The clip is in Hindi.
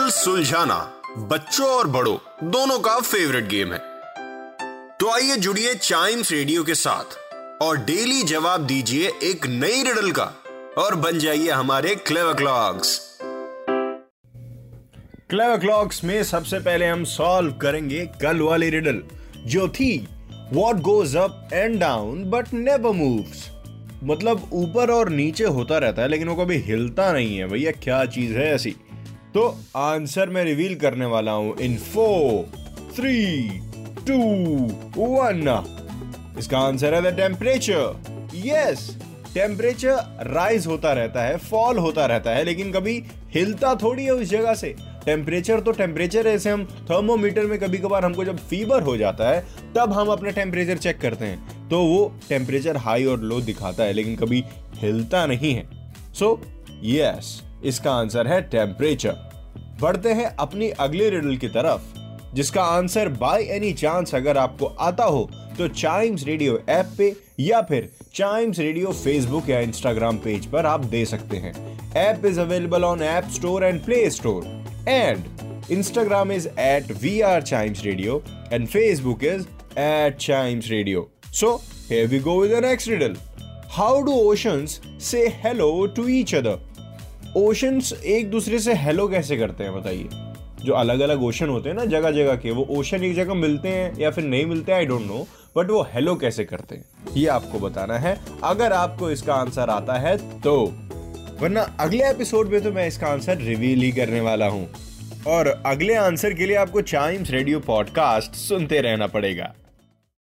रिडल सुलझाना, बच्चों और बड़ों, दोनों का फेवरेट गेम है। तो आइए जुड़िए चाइम्स रेडियो के साथ और डेली जवाब दीजिए एक नई रिडल का और बन जाइए हमारे क्लेव क्लॉक्स क्लेव क्लॉक्स में सबसे पहले हम सॉल्व करेंगे कल वाली रिडल जो थी what goes up and down but never moves मतलब ऊपर और नीचे होता रहता है, लेकिन वो कभी हिलता नहीं है, भैया क्या चीज़ है ऐसी? तो आंसर मैं रिवील करने वाला हूँ in four three two one. इसका आंसर है the temperature. Yes temperature rise होता रहता है फॉल होता रहता है लेकिन कभी हिलता थोड़ी है उस जगह से। टेम्परेचर तो टेम्परेचर है ऐसे हम थर्मोमीटर में कभी कभार हमको जब फीवर हो जाता है तब हम अपना टेम्परेचर चेक करते हैं। तो वो टेम्परेचर हाई और लो दिखाता है लेकिन कभी हिलता नहीं है। सो so, यस yes, इसका आंसर है टेम्परेचर बढ़ते हैं अपनी अगले रिडल की तरफ़, जिसका आंसर बाय एनी चांस अगर आपको आता हो तो चाइम्स रेडियो ऐप पे या फिर चाइम्स रेडियो फेसबुक या इंस्टाग्राम पेज पर आप दे सकते हैं। App is available on app store and play store and Instagram is at we are Chimes radio and Facebook is at Chimes radio so we go with the next riddle. How do oceans say hello to each other? Oceans एक दूसरे से हेलो कैसे करते हैं, बताइए? जो अलग अलग ओशन होते हैं ना जगह जगह के, वो ओशन एक जगह मिलते हैं या फिर नहीं मिलते आई डोंट नो बट वो हेलो कैसे करते हैं? ये आपको बताना है। अगर आपको इसका आंसर आता है तो। वरना अगले एपिसोड में तो मैं इसका आंसर रिवील ही करने वाला हूँ। और अगले आंसर के लिए आपको चाइम्स रेडियो पॉडकास्ट सुनते रहना पड़ेगा।